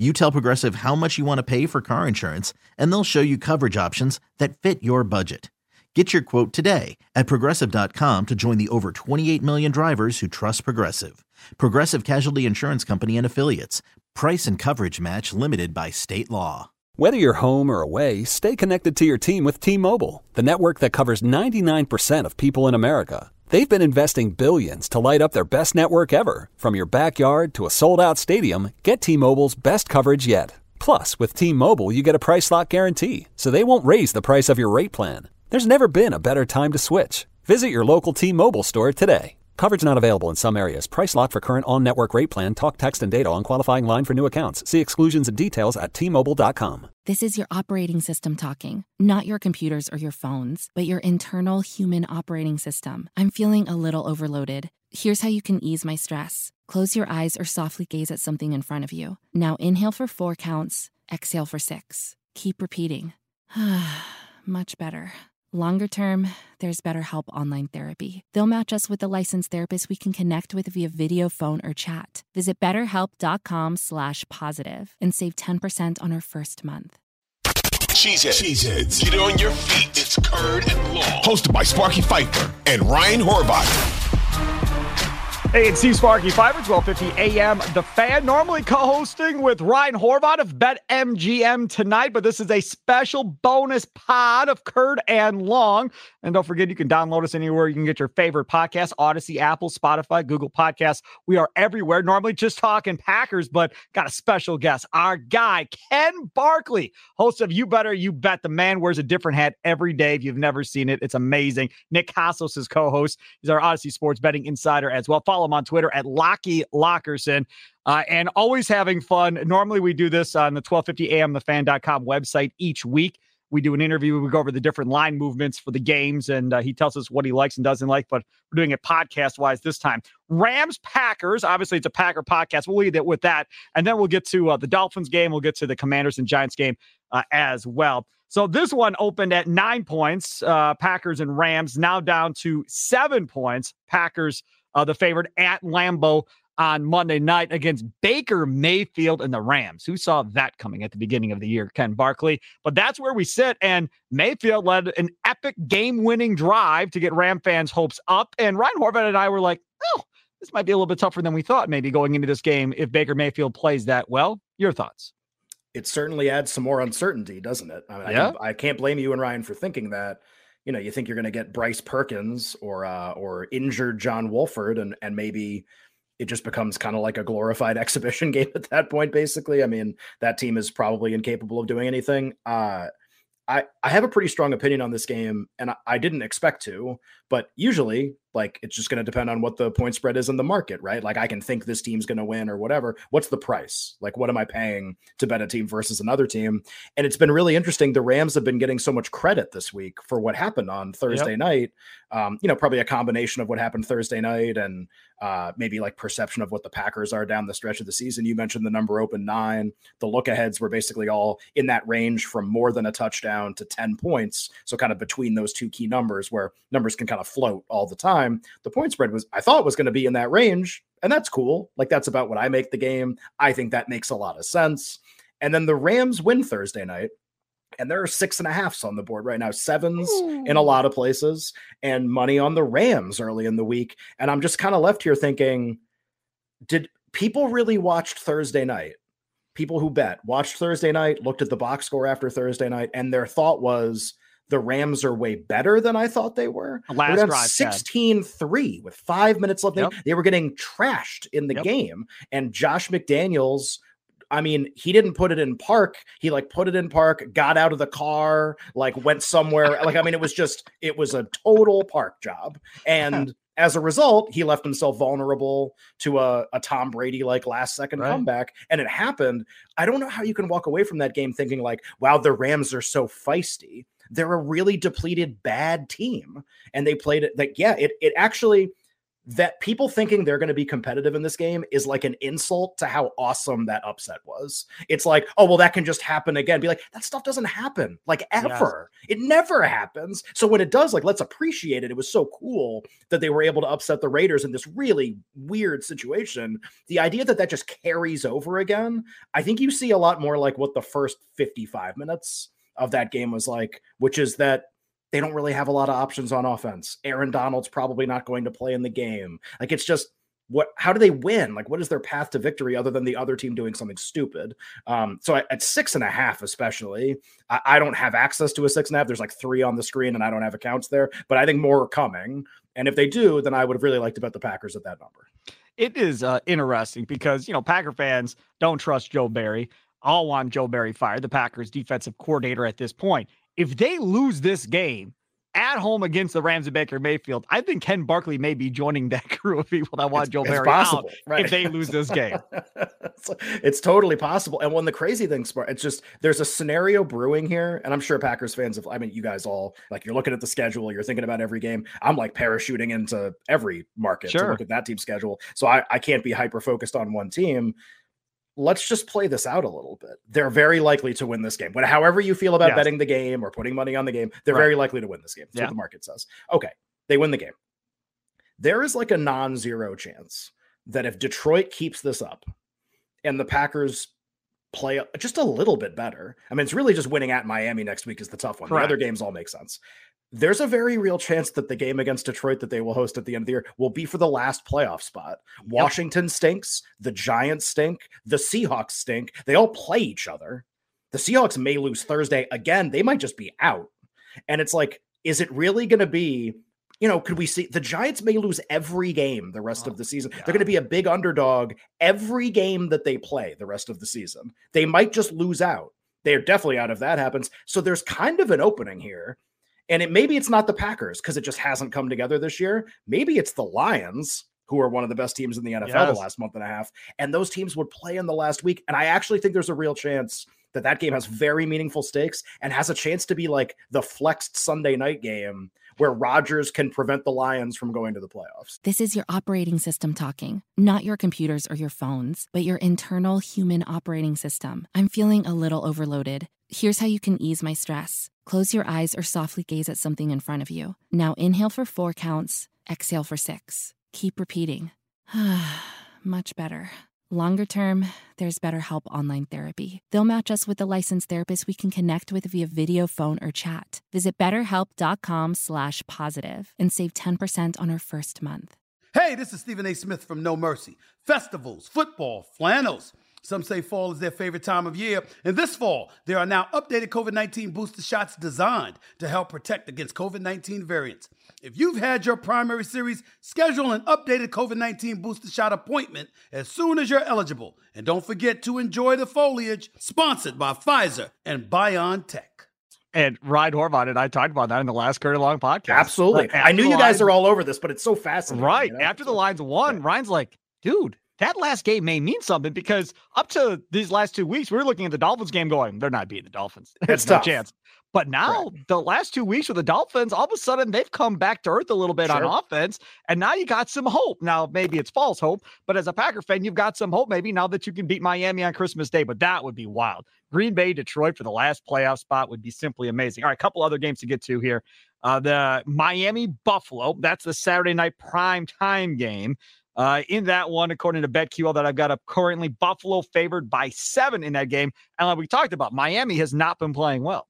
you tell Progressive how much you want to pay for car insurance, and they'll show you coverage options that fit your budget. Get your quote today at progressive.com to join the over 28 million drivers who trust Progressive. Progressive Casualty Insurance Company and Affiliates. Price and coverage match limited by state law. Whether you're home or away, stay connected to your team with T Mobile, the network that covers 99% of people in America. They've been investing billions to light up their best network ever. From your backyard to a sold out stadium, get T Mobile's best coverage yet. Plus, with T Mobile, you get a price lock guarantee, so they won't raise the price of your rate plan. There's never been a better time to switch. Visit your local T Mobile store today. Coverage not available in some areas. Price lock for current on network rate plan. Talk, text, and data on qualifying line for new accounts. See exclusions and details at tmobile.com. This is your operating system talking, not your computers or your phones, but your internal human operating system. I'm feeling a little overloaded. Here's how you can ease my stress close your eyes or softly gaze at something in front of you. Now inhale for four counts, exhale for six. Keep repeating. Much better. Longer term, there's BetterHelp Online Therapy. They'll match us with a licensed therapist we can connect with via video, phone, or chat. Visit betterhelp.com slash positive and save 10% on our first month. Cheeseheads. Cheeseheads. Get on your feet. It's Curd and Long. Hosted by Sparky Fifer and Ryan Horvath. Hey, it's Steve Sparky, Fifer, 1250 AM. The fan normally co-hosting with Ryan Horvath of BetMGM tonight, but this is a special bonus pod of Curd and Long. And don't forget, you can download us anywhere you can get your favorite podcast, Audacy, Apple, Spotify, Google Podcasts. We are everywhere. Normally just talking Packers, but got a special guest. Our guy, Ken Barkley, host of You Better You Bet. The man wears a different hat every day. If you've never seen it, it's amazing. Nick Kostos is co-host. He's our Audacy Sports Betting Insider as well. Follow follow him on Twitter at Locky Lockerson. Uh, and always having fun. Normally, we do this on the 1250 AM, thefan.com website each week. We do an interview. We go over the different line movements for the games, and uh, he tells us what he likes and doesn't like. But we're doing it podcast wise this time. Rams Packers. Obviously, it's a Packer podcast. We'll lead it with that, and then we'll get to uh, the Dolphins game. We'll get to the Commanders and Giants game uh, as well. So this one opened at nine points. Uh, Packers and Rams now down to seven points. Packers uh, the favorite at Lambeau on Monday night against Baker Mayfield and the Rams. Who saw that coming at the beginning of the year, Ken Barkley? But that's where we sit. And Mayfield led an epic game winning drive to get Ram fans' hopes up. And Ryan Horvath and I were like, oh, this might be a little bit tougher than we thought, maybe going into this game if Baker Mayfield plays that well. Your thoughts? It certainly adds some more uncertainty, doesn't it? I mean, yeah. I, can, I can't blame you and Ryan for thinking that you know, you think you're going to get Bryce Perkins or uh, or injured John Wolford, and and maybe it just becomes kind of like a glorified exhibition game at that point. Basically, I mean, that team is probably incapable of doing anything. Uh, I I have a pretty strong opinion on this game, and I, I didn't expect to, but usually like it's just going to depend on what the point spread is in the market, right? Like I can think this team's going to win or whatever. What's the price? Like what am I paying to bet a team versus another team? And it's been really interesting. The Rams have been getting so much credit this week for what happened on Thursday yep. night. Um, you know, probably a combination of what happened Thursday night and uh, maybe like perception of what the Packers are down the stretch of the season. You mentioned the number open nine. The look aheads were basically all in that range from more than a touchdown to 10 points. So kind of between those two key numbers where numbers can kind of float all the time time, the point spread was I thought was going to be in that range, and that's cool. Like that's about what I make the game. I think that makes a lot of sense. And then the Rams win Thursday night. And there are six and a halfs on the board right now, sevens Ooh. in a lot of places, and money on the Rams early in the week. And I'm just kind of left here thinking, did people really watched Thursday night? People who bet watched Thursday night, looked at the box score after Thursday night, and their thought was the Rams are way better than I thought they were. Last they were drive, 16 3 with five minutes left. Yep. They were getting trashed in the yep. game. And Josh McDaniels, I mean, he didn't put it in park. He like put it in park, got out of the car, like went somewhere. like, I mean, it was just, it was a total park job. And as a result, he left himself vulnerable to a, a Tom Brady like last second right. comeback. And it happened. I don't know how you can walk away from that game thinking, like, wow, the Rams are so feisty. They're a really depleted, bad team. And they played it like, yeah, it, it actually that people thinking they're going to be competitive in this game is like an insult to how awesome that upset was. It's like, oh, well, that can just happen again. Be like, that stuff doesn't happen like ever. Yes. It never happens. So when it does, like, let's appreciate it. It was so cool that they were able to upset the Raiders in this really weird situation. The idea that that just carries over again, I think you see a lot more like what the first 55 minutes of that game was like, which is that they don't really have a lot of options on offense. Aaron Donald's probably not going to play in the game. Like it's just what how do they win? Like what is their path to victory other than the other team doing something stupid? Um, so at, at six and a half, especially, I, I, don't have access to a six and a half. There's like three on the screen, and I don't have accounts there. But I think more are coming. And if they do, then I would have really liked to bet the Packers at that number. It is uh, interesting because you know Packer fans don't trust Joe Barry. All want Joe Barry fired, the Packers defensive coordinator at this point if they lose this game at home against the Rams of Baker Mayfield, I think Ken Barkley may be joining that crew of people that want it's, Joe Barry possible, out right. if they lose this game. it's, it's, totally possible. And one of the crazy things, it's just there's a scenario brewing here, and I'm sure Packers fans have. I mean, you guys all like you're looking at the schedule, you're thinking about every game. I'm like parachuting into every market sure. to look at that team schedule, so I, I can't be hyper focused on one team let's just play this out a little bit. They're very likely to win this game. But however you feel about yes. betting the game or putting money on the game, they're right. very likely to win this game. That's yeah. what the market says. Okay, they win the game. There is like a non-zero chance that if Detroit keeps this up and the Packers play just a little bit better. I mean, it's really just winning at Miami next week is the tough one. Correct. The other games all make sense there's a very real chance that the game against Detroit that they will host at the end of the year will be for the last playoff spot. Yep. Washington stinks, the Giants stink, the Seahawks stink. They all play each other. The Seahawks may lose Thursday again. They might just be out. And it's like, is it really going to be, you know, could we see the Giants may lose every game the rest oh, of the season? They're going to be a big underdog every game that they play the rest of the season. They might just lose out. They're definitely out if that happens. So there's kind of an opening here and it maybe it's not the Packers because it just hasn't come together this year. Maybe it's the Lions who are one of the best teams in the NFL yes. the last month and a half. And those teams would play in the last week. And I actually think there's a real chance that that game has very meaningful stakes and has a chance to be like the flexed Sunday night game where Rodgers can prevent the Lions from going to the playoffs. This is your operating system talking, not your computers or your phones, but your internal human operating system. I'm feeling a little overloaded. Here's how you can ease my stress. Close your eyes or softly gaze at something in front of you. Now inhale for four counts, exhale for six. Keep repeating. Much better. Longer term, there's BetterHelp Online Therapy. They'll match us with a licensed therapist we can connect with via video, phone, or chat. Visit betterhelp.com slash positive and save 10% on our first month. Hey, this is Stephen A. Smith from Know Mercy. Festivals, football, flannels. Some say fall is their favorite time of year. And this fall, there are now updated COVID 19 booster shots designed to help protect against COVID 19 variants. If you've had your primary series, schedule an updated COVID 19 booster shot appointment as soon as you're eligible. And don't forget to enjoy the foliage, sponsored by Pfizer and BioNTech. And Ryan Horvath and I talked about that in the last Curd and Long podcast. Absolutely. Like, I knew you guys are all over this, but it's so fascinating. Right. You know? After the Lions won, Ryan's like, dude, that last game may mean something because up to these last two weeks, we were looking at the Dolphins game going, they're not beating the Dolphins. There's no chance. But now right. the last two weeks with the Dolphins, all of a sudden they've come back to earth a little bit sure. on offense. And now you got some hope. Now, maybe it's false hope, but as a Packer fan, you've got some hope maybe now that you can beat Miami on Christmas Day. But that would be wild. Green Bay, Detroit for the last playoff spot would be simply amazing. All right, a couple other games to get to here. Uh, the Miami Buffalo, that's the Saturday night prime time game. Uh, in that one, according to BetQL, that I've got up currently, Buffalo favored by seven in that game. And like we talked about, Miami has not been playing well.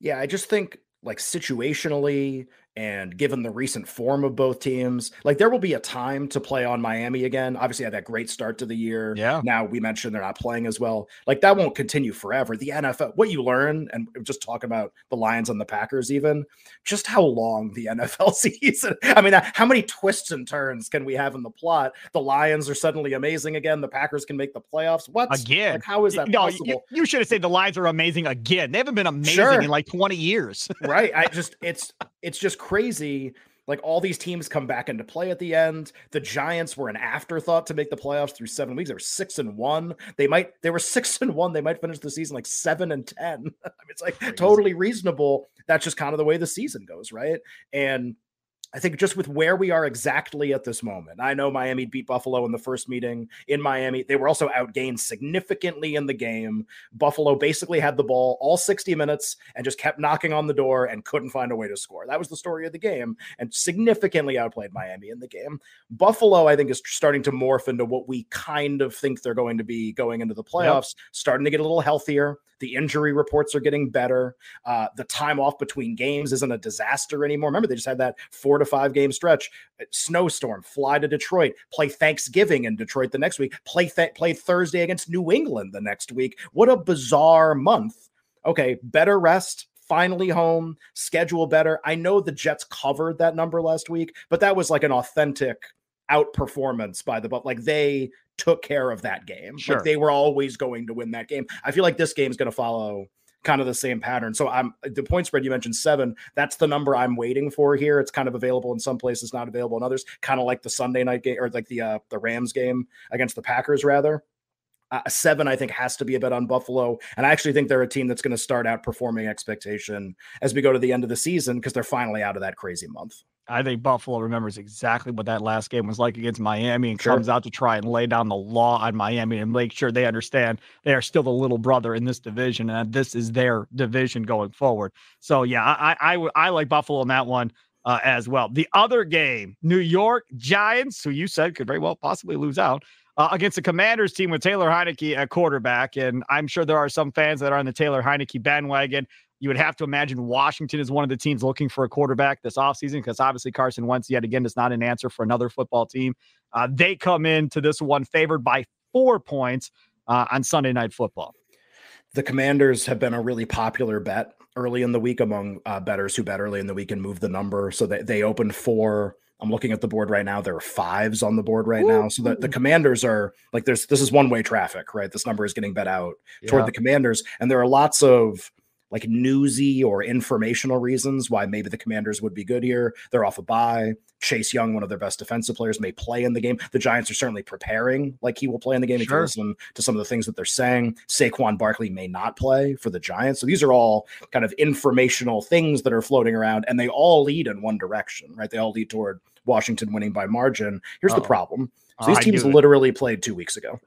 Yeah, I just think like situationally And given the recent form of both teams, like there will be a time to play on Miami again. Obviously, had that great start to the year. Yeah. Now we mentioned they're not playing as well. Like that won't continue forever. The NFL, what you learn, and just talk about the Lions and the Packers, even just how long the NFL season. I mean, uh, how many twists and turns can we have in the plot? The Lions are suddenly amazing again. The Packers can make the playoffs. What again? Like, how is that no, possible? You, you should have said the Lions are amazing again. They haven't been amazing sure. in like 20 years. right. I just it's it's just crazy. Like all these teams come back into play at the end. The Giants were an afterthought to make the playoffs through seven weeks. They were six and one. They might they were six and one. They might finish the season like seven and ten. I mean, it's like crazy. totally reasonable. That's just kind of the way the season goes, right? And I think just with where we are exactly at this moment, I know Miami beat Buffalo in the first meeting in Miami. They were also outgained significantly in the game. Buffalo basically had the ball all 60 minutes and just kept knocking on the door and couldn't find a way to score. That was the story of the game and significantly outplayed Miami in the game. Buffalo, I think, is starting to morph into what we kind of think they're going to be going into the playoffs, yep. starting to get a little healthier. The injury reports are getting better. Uh, the time off between games isn't a disaster anymore. Remember, they just had that four to five game stretch. Uh, snowstorm, fly to Detroit, play Thanksgiving in Detroit the next week, play th- play Thursday against New England the next week. What a bizarre month. Okay, better rest, finally home, schedule better. I know the Jets covered that number last week, but that was like an authentic outperformance by the but like they took care of that game. Sure. Like they were always going to win that game. I feel like this game is going to follow kind of the same pattern. So I'm the point spread you mentioned seven. That's the number I'm waiting for here. It's kind of available in some places, not available in others. Kind of like the Sunday night game or like the uh, the Rams game against the Packers, rather. Uh, seven, I think, has to be a bet on Buffalo. And I actually think they're a team that's going to start outperforming expectation as we go to the end of the season because they're finally out of that crazy month. I think Buffalo remembers exactly what that last game was like against Miami and sure. comes out to try and lay down the law on Miami and make sure they understand they are still the little brother in this division and this is their division going forward. So, yeah, I, I, I like Buffalo in that one. Uh, as well. The other game, New York Giants, who you said could very well possibly lose out, uh, against the Commanders team with Taylor Heinicke at quarterback. And I'm sure there are some fans that are on the Taylor Heinicke bandwagon. You would have to imagine Washington is one of the teams looking for a quarterback this offseason because obviously Carson Wentz, yet again, is not an answer for another football team. Uh, they come into this one favored by four points uh, on Sunday Night Football. The Commanders have been a really popular bet early in the week among uh, bettors who bet early in the week and move the number. So they, they opened four. I'm looking at the board right now. There are fives on the board right Ooh. now. So the, the commanders are like there's this is one way traffic, right? This number is getting bet out yeah. toward the commanders. And there are lots of like newsy or informational reasons why maybe the commanders would be good here. They're off a bye. Chase Young, one of their best defensive players, may play in the game. The Giants are certainly preparing like he will play in the game. Sure. If you listen to some of the things that they're saying, Saquon Barkley may not play for the Giants. So these are all kind of informational things that are floating around, and they all lead in one direction, right? They all lead toward Washington winning by margin. Here's Uh-oh. the problem. So these teams literally played two weeks ago.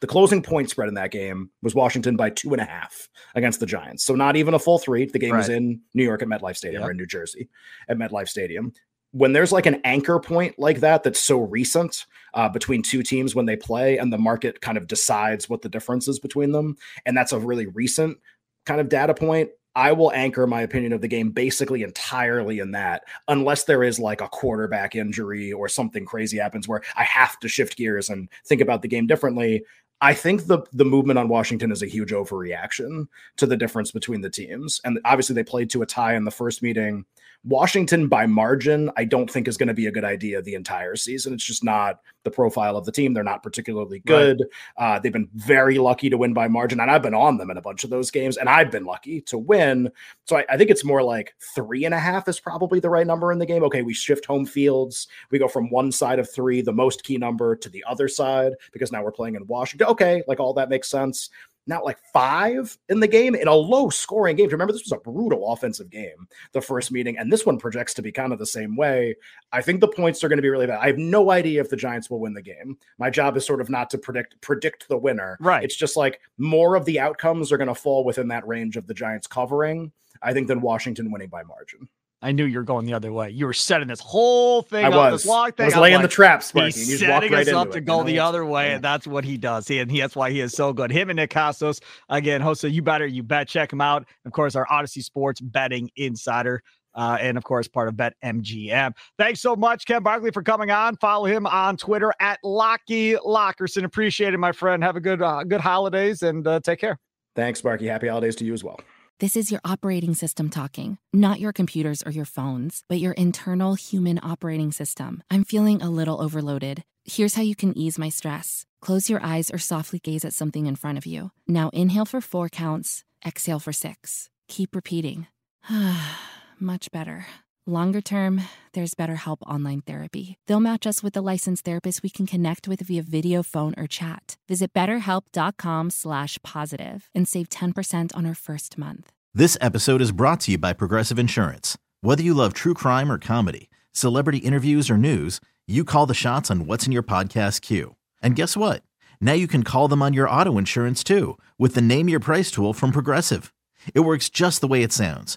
The closing point spread in that game was Washington by two and a half against the Giants. So not even a full three. The game right. was in New York at MetLife Stadium yep. or in New Jersey at MetLife Stadium. When there's like an anchor point like that that's so recent uh, between two teams when they play, and the market kind of decides what the difference is between them, and that's a really recent kind of data point. I will anchor my opinion of the game basically entirely in that, unless there is like a quarterback injury or something crazy happens where I have to shift gears and think about the game differently. I think the the movement on Washington is a huge overreaction to the difference between the teams. And obviously they played to a tie in the first meeting. Washington by margin, I don't think is going to be a good idea the entire season. It's just not the profile of the team. They're not particularly good. Right. Uh, they've been very lucky to win by margin, and I've been on them in a bunch of those games, and I've been lucky to win. So I, I think it's more like three and a half is probably the right number in the game. Okay, we shift home fields. We go from one side of three, the most key number, to the other side because now we're playing in Washington. Okay, like all that makes sense not like five in the game in a low scoring game. Remember, this was a brutal offensive game, the first meeting, and this one projects to be kind of the same way. I think the points are going to be really bad. I have no idea if the Giants will win the game. My job is sort of not to predict predict the winner. Right. It's just like more of the outcomes are going to fall within that range of the Giants covering, I think, than Washington winning by margin. I knew you were going the other way. You were setting this whole thing I up, was. this long thing. I was laying like, the traps, Sparky. He's setting right us up to it, go you know? the other way, yeah. and that's what he does. He, and he, that's why he is so good. Him and Nick Kostos, again, host of You Better, You Bet. Check him out. Of course, our Audacy Sports Betting Insider. uh, and of course, part of BetMGM. Thanks so much, Ken Barkley, for coming on. Follow him on Twitter at Locky Lockerson. Appreciate it, my friend. Have a good uh, good holidays and uh, take care. Thanks, Sparky. Happy holidays to you as well. This is your operating system talking, not your computers or your phones, but your internal human operating system. I'm feeling a little overloaded. Here's how you can ease my stress. Close your eyes or softly gaze at something in front of you. Now inhale for four counts, exhale for six. Keep repeating. Much better. Longer term, there's BetterHelp Online Therapy. They'll match us with a licensed therapist we can connect with via video, phone, or chat. Visit betterhelp.com slash positive and save 10% on our first month. This episode is brought to you by Progressive Insurance. Whether you love true crime or comedy, celebrity interviews or news, you call the shots on what's in your podcast queue. And guess what? Now you can call them on your auto insurance too with the Name Your Price tool from Progressive. It works just the way it sounds